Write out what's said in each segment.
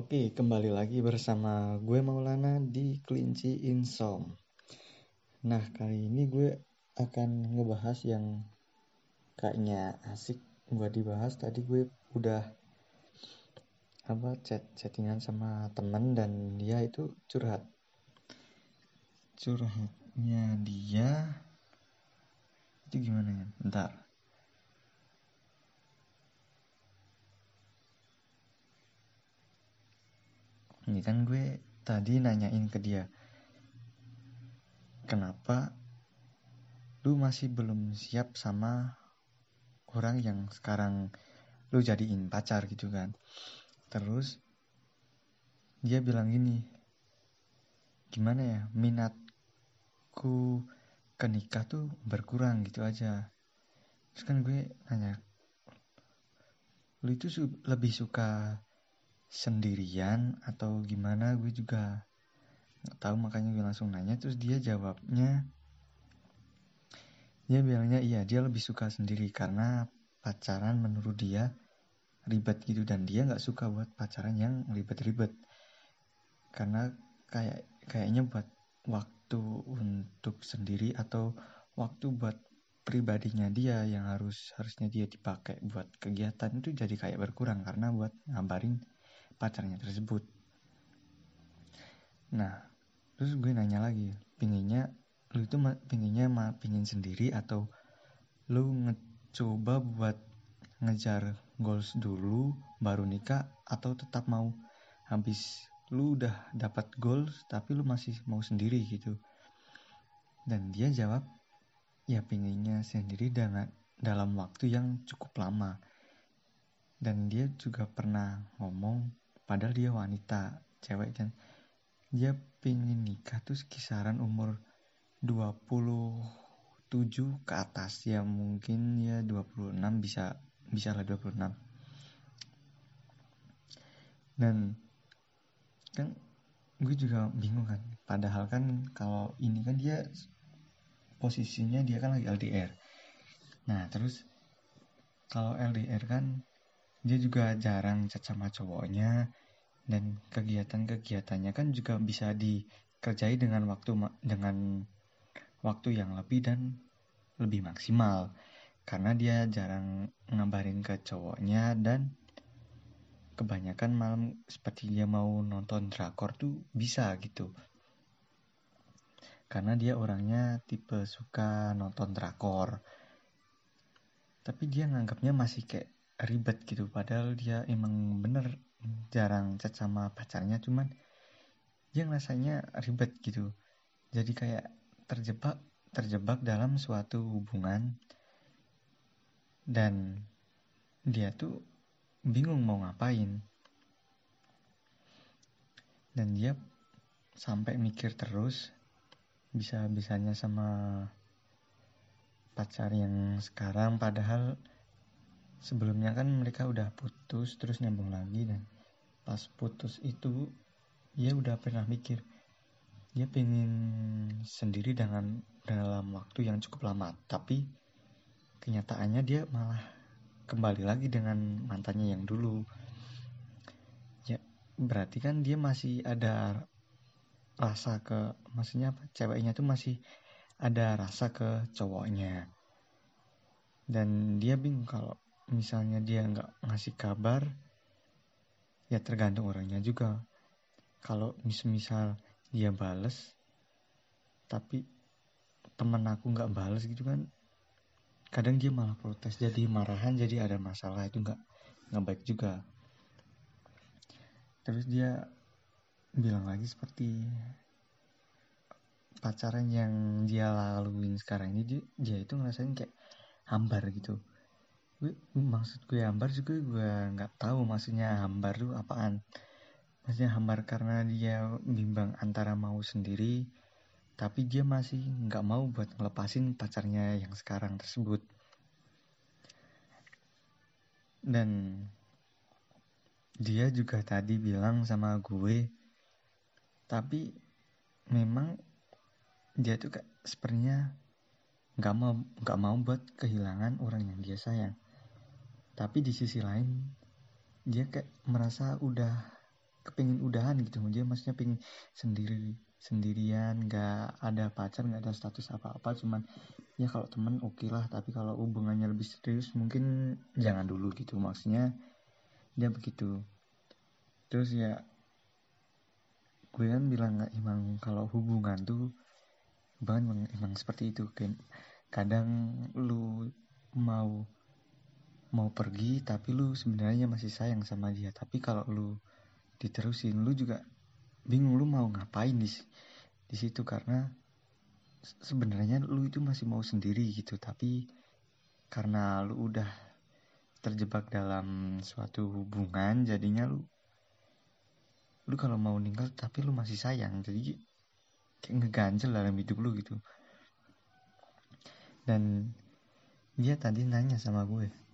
Oke, kembali lagi bersama gue Maulana di Kelinci Insom. Nah, kali ini gue akan ngebahas yang kayaknya asik buat dibahas. Tadi gue udah apa chat chattingan sama temen dan dia itu curhat. Curhatnya dia itu gimana ya? Bentar. Ini kan gue tadi nanyain ke dia kenapa lu masih belum siap sama orang yang sekarang lu jadiin pacar gitu kan? Terus dia bilang gini gimana ya minatku ke nikah tuh berkurang gitu aja. Terus kan gue nanya lu itu su lebih suka sendirian atau gimana gue juga nggak tahu makanya gue langsung nanya. Terus dia jawabnya dia bilangnya iya dia lebih suka sendiri karena pacaran menurut dia ribet gitu dan dia nggak suka buat pacaran yang ribet-ribet. Karena kayak kayaknya buat waktu untuk sendiri atau waktu buat pribadinya dia yang harus harusnya dia dipakai buat kegiatan itu jadi kayak berkurang karena buat ngabarin pacarnya tersebut. Nah, terus gue nanya lagi, pinginnya lu itu pinginnya mah pingin sendiri atau lu ngecoba buat ngejar goals dulu baru nikah atau tetap mau habis lu udah dapat goals tapi lu masih mau sendiri gitu dan dia jawab ya pinginnya sendiri dengan dalam waktu yang cukup lama dan dia juga pernah ngomong padahal dia wanita cewek kan dia pingin nikah tuh kisaran umur 27 ke atas. Ya mungkin ya 26 bisa bisa lah 26 dan kan gue juga bingung kan padahal kan kalau ini kan dia posisinya dia kan lagi LDR nah terus kalau LDR kan dia juga jarang chat sama cowoknya dan kegiatan-kegiatannya kan juga bisa dikerjai dengan waktu dengan waktu yang lebih dan lebih maksimal. Karena dia jarang ngabarin ke cowoknya dan kebanyakan malam seperti dia mau nonton drakor tuh bisa gitu. Karena dia orangnya tipe suka nonton drakor. Tapi dia nganggapnya masih kayak ribet gitu. Padahal dia emang bener jarang chat sama pacarnya cuman dia rasanya ribet gitu. Jadi kayak terjebak terjebak dalam suatu hubungan. Dan dia tuh bingung mau ngapain. Dan dia sampai mikir terus bisa-bisanya sama pacar yang sekarang padahal sebelumnya kan mereka udah putus terus nyambung lagi dan pas putus itu dia udah pernah mikir dia pengen sendiri dengan dalam waktu yang cukup lama. Tapi kenyataannya dia malah kembali lagi dengan mantannya yang dulu. Ya berarti kan dia masih ada rasa ke maksudnya apa ceweknya tuh masih ada rasa ke cowoknya. Dan dia bingung kalau misalnya dia nggak ngasih kabar ya tergantung orangnya juga. Kalau misal dia bales tapi temen aku nggak bales gitu kan kadang dia malah protes jadi marahan jadi ada masalah itu nggak nggak baik juga. Terus dia bilang lagi seperti pacaran yang dia laluin sekarang ini dia, dia itu ngerasain kayak hambar gitu gue maksud gue hambar juga gue nggak tahu maksudnya hambar tuh apaan. Maksudnya hambar karena dia bimbang antara mau sendiri tapi dia masih nggak mau buat ngelepasin pacarnya yang sekarang tersebut. Dan dia juga tadi bilang sama gue tapi memang dia tuh kayak sepertinya nggak mau nggak mau buat kehilangan orang yang dia sayang tapi di sisi lain dia kayak merasa udah kepingin udahan gitu. Dia maksudnya pengen sendiri sendirian nggak ada pacar nggak ada status apa-apa. Cuman ya kalau temen oke okay lah. Tapi kalau hubungannya lebih serius mungkin jangan dulu gitu. Maksudnya dia begitu. Terus ya gue kan bilang nggak emang kalau hubungan tuh bahkan emang seperti itu. Kan kadang lu mau mau pergi tapi lu sebenarnya masih sayang sama dia. Tapi kalau lu diterusin lu juga bingung lu mau ngapain di di situ. Karena sebenarnya lu itu masih mau sendiri gitu. Tapi karena lu udah terjebak dalam suatu hubungan jadinya lu lu kalau mau ninggal tapi lu masih sayang. Jadi kayak ngeganjel dalam hidup lu gitu. Dan dia tadi nanya sama gue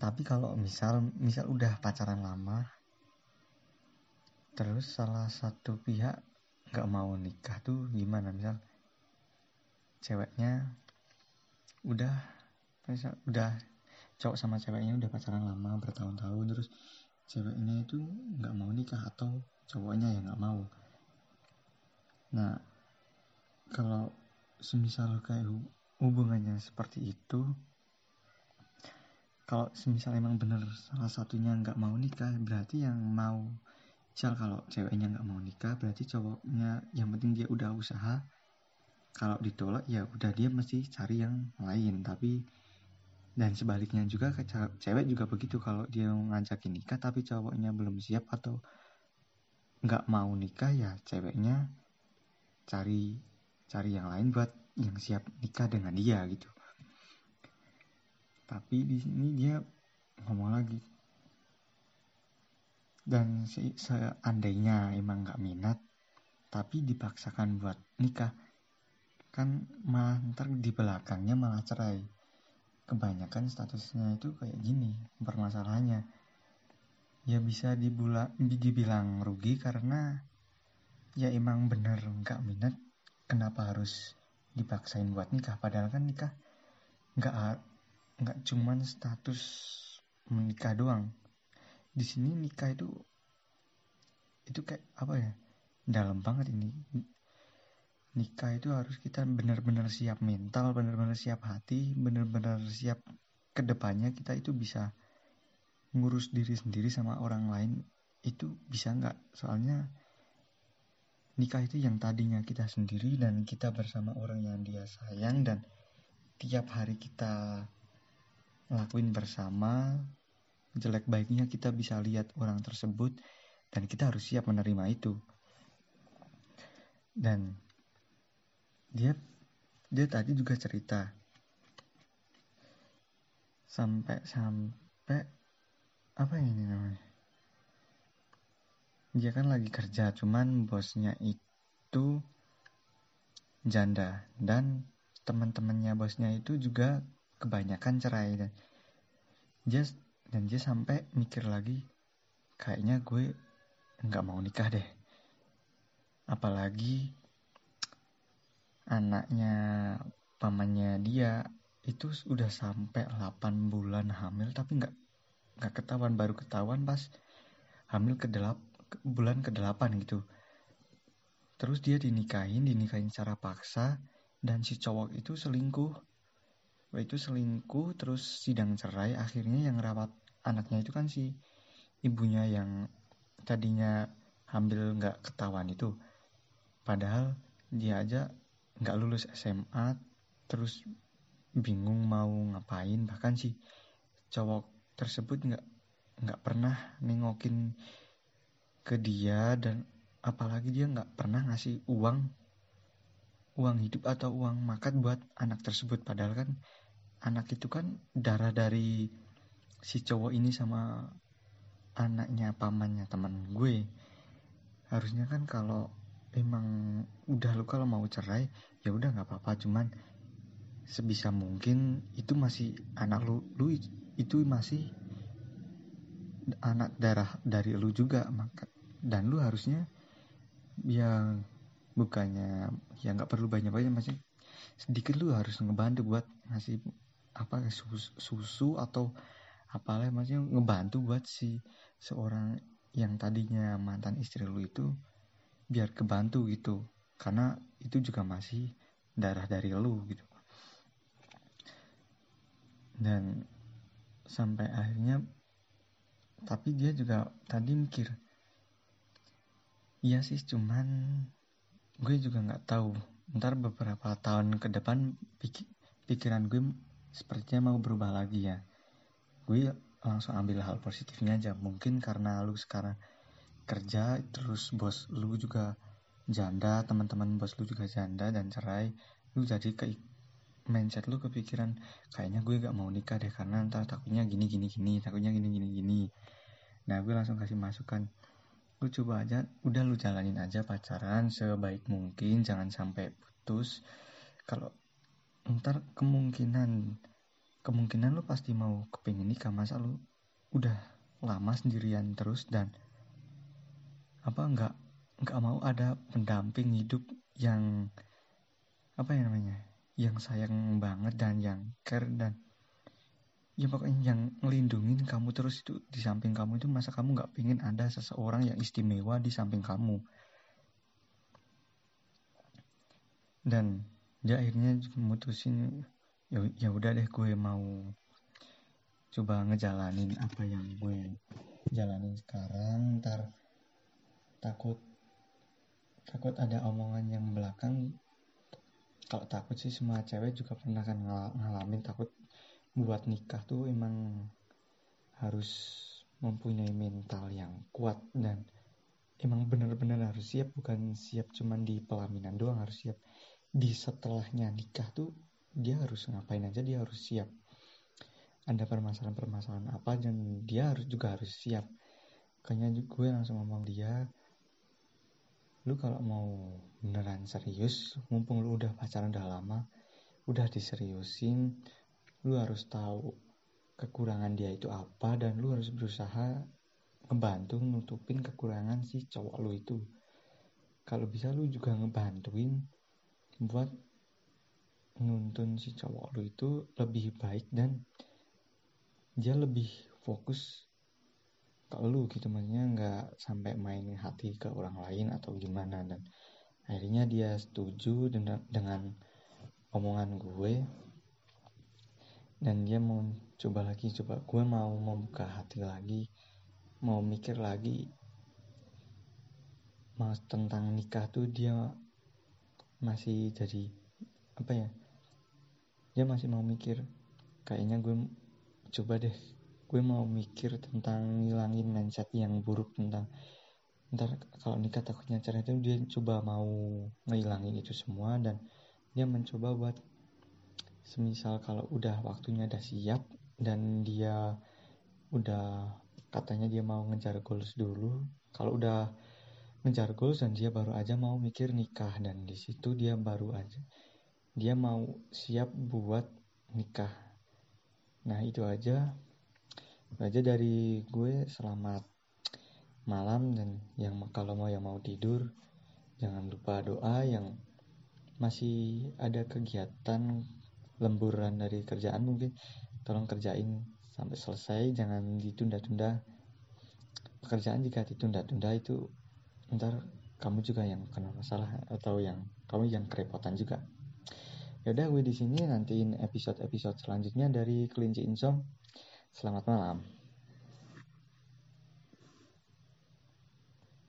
tapi kalau misal misal udah pacaran lama terus salah satu pihak nggak mau nikah tuh gimana? Misal ceweknya udah misal udah cowok sama ceweknya udah pacaran lama bertahun-tahun terus ceweknya itu nggak mau nikah atau cowoknya yang nggak mau. Nah kalau semisal kayak hubungannya seperti itu kalau semisal emang bener salah satunya nggak mau nikah berarti yang mau misal kalau ceweknya nggak mau nikah berarti cowoknya yang penting dia udah usaha. Kalau ditolak ya udah dia mesti cari yang lain. Tapi dan sebaliknya juga cewek juga begitu kalau dia ngajakin nikah tapi cowoknya belum siap atau nggak mau nikah ya ceweknya cari cari yang lain buat yang siap nikah dengan dia gitu tapi di sini dia ngomong lagi. Dan seandainya emang nggak minat tapi dipaksakan buat nikah kan malah ntar di belakangnya malah cerai. Kebanyakan statusnya itu kayak gini permasalahannya. Ya bisa dibula, dibilang rugi karena ya emang bener nggak minat kenapa harus dipaksain buat nikah? Padahal kan nikah nggak nggak cuman status menikah doang. Di sini nikah itu itu kayak apa ya? Dalam banget ini. Nikah itu harus kita benar-benar siap mental benar-benar siap hati benar-benar siap ke depannya kita itu bisa ngurus diri sendiri sama orang lain itu bisa nggak? Soalnya nikah itu yang tadinya kita sendiri dan kita bersama orang yang dia sayang dan tiap hari kita lakuin bersama jelek baiknya kita bisa lihat orang tersebut dan kita harus siap menerima itu. Dan dia dia tadi juga cerita sampai sampai apa ini namanya? Dia kan lagi kerja cuman bosnya itu janda. Dan teman-temannya bosnya itu juga kebanyakan cerai dan dia dan dia sampai mikir lagi kayaknya gue nggak mau nikah deh. Apalagi anaknya pamannya dia itu udah sampai 8 bulan hamil tapi nggak nggak ketahuan baru ketahuan pas hamil ke delap bulan ke delapan gitu. Terus dia dinikahin dinikahin secara paksa dan si cowok itu selingkuh itu selingkuh terus sidang cerai akhirnya yang rawat anaknya itu kan si ibunya yang tadinya hamil nggak ketahuan itu. Padahal dia aja nggak lulus SMA terus bingung mau ngapain. Bahkan si cowok tersebut nggak nggak pernah nengokin ke dia dan apalagi dia nggak pernah ngasih uang uang hidup atau uang makan buat anak tersebut. Padahal kan anak itu kan darah dari si cowok ini sama anaknya pamannya teman gue. Harusnya kan kalau emang udah lu kalau mau cerai ya udah nggak apa-apa. Cuman sebisa mungkin itu masih anak lu lu itu masih anak darah dari lu juga. Maka dan lu harusnya yang bukannya ya nggak perlu banyak banyak masih sedikit lu harus ngebantu buat ngasih apa susu, susu atau apalah maksudnya ngebantu buat si seorang yang tadinya mantan istri lu itu biar kebantu gitu. Karena itu juga masih darah dari lu gitu. Dan sampai akhirnya tapi dia juga tadi mikir iya sih cuman gue juga nggak tahu. Ntar beberapa tahun ke depan pikir, pikiran gue sepertinya mau berubah lagi ya. Gue langsung ambil hal positifnya aja. Mungkin karena lu sekarang kerja terus bos lu juga janda teman-teman bos lu juga janda dan cerai lu jadi ke mindset lu kepikiran kayaknya gue gak mau nikah deh karena ntar takutnya gini gini gini takutnya gini gini gini. Nah gue langsung kasih masukan. Lu coba aja udah lu jalanin aja pacaran sebaik mungkin jangan sampai putus. Kalau ntar kemungkinan kemungkinan lu pasti mau kepingin nikah masa lu udah lama sendirian terus dan apa nggak nggak mau ada pendamping hidup yang apa ya namanya yang sayang banget dan yang care dan ya pokoknya yang ngelindungin kamu terus itu di samping kamu itu masa kamu nggak pingin ada seseorang yang istimewa di samping kamu. Dan dia akhirnya mutusin ya ya udah deh gue mau coba ngejalanin apa yang gue jalanin sekarang. Ntar takut takut ada omongan yang belakang. Kalau takut sih semua cewek juga pernah kan ngalamin takut buat nikah tuh emang harus mempunyai mental yang kuat dan emang benar-benar harus siap. Bukan siap cuman di pelaminan doang harus siap di setelahnya nikah tuh dia harus ngapain aja dia harus siap. Ada permasalahan-permasalahan apa dan dia harus juga harus siap. Kayaknya gue langsung ngomong dia lu kalau mau beneran serius mumpung lu udah pacaran udah lama udah diseriusin lu harus tahu kekurangan dia itu apa dan lu harus berusaha ngebantu nutupin kekurangan si cowok lu itu. Kalau bisa lu juga ngebantuin buat nuntun si cowok lu itu lebih baik dan dia lebih fokus ke lu gitu. Maksudnya nggak sampai main hati ke orang lain atau gimana. Dan akhirnya dia setuju dengan, omongan gue. Dan dia mau coba lagi coba gue mau membuka hati lagi mau mikir lagi. Mas tentang nikah tuh dia masih jadi apa ya dia masih mau mikir kayaknya gue coba deh gue mau mikir tentang ngilangin mindset yang buruk tentang ntar kalau nikah takutnya cerai itu dia coba mau ngilangin itu semua dan dia mencoba buat semisal kalau udah waktunya udah siap dan dia udah katanya dia mau ngejar goals dulu kalau udah ngejar goals dan dia baru aja mau mikir nikah. Dan di situ dia baru aja dia mau siap buat nikah. Nah itu aja. Itu aja dari gue. Selamat malam dan yang kalau mau yang mau tidur jangan lupa doa yang masih ada kegiatan lemburan dari kerjaan mungkin. Tolong kerjain sampai selesai. Jangan ditunda-tunda. Pekerjaan jika ditunda-tunda itu ntar kamu juga yang kena masalah atau yang kamu yang kerepotan juga. Yaudah gue di sini nantiin episode-episode selanjutnya dari kelinci insom selamat malam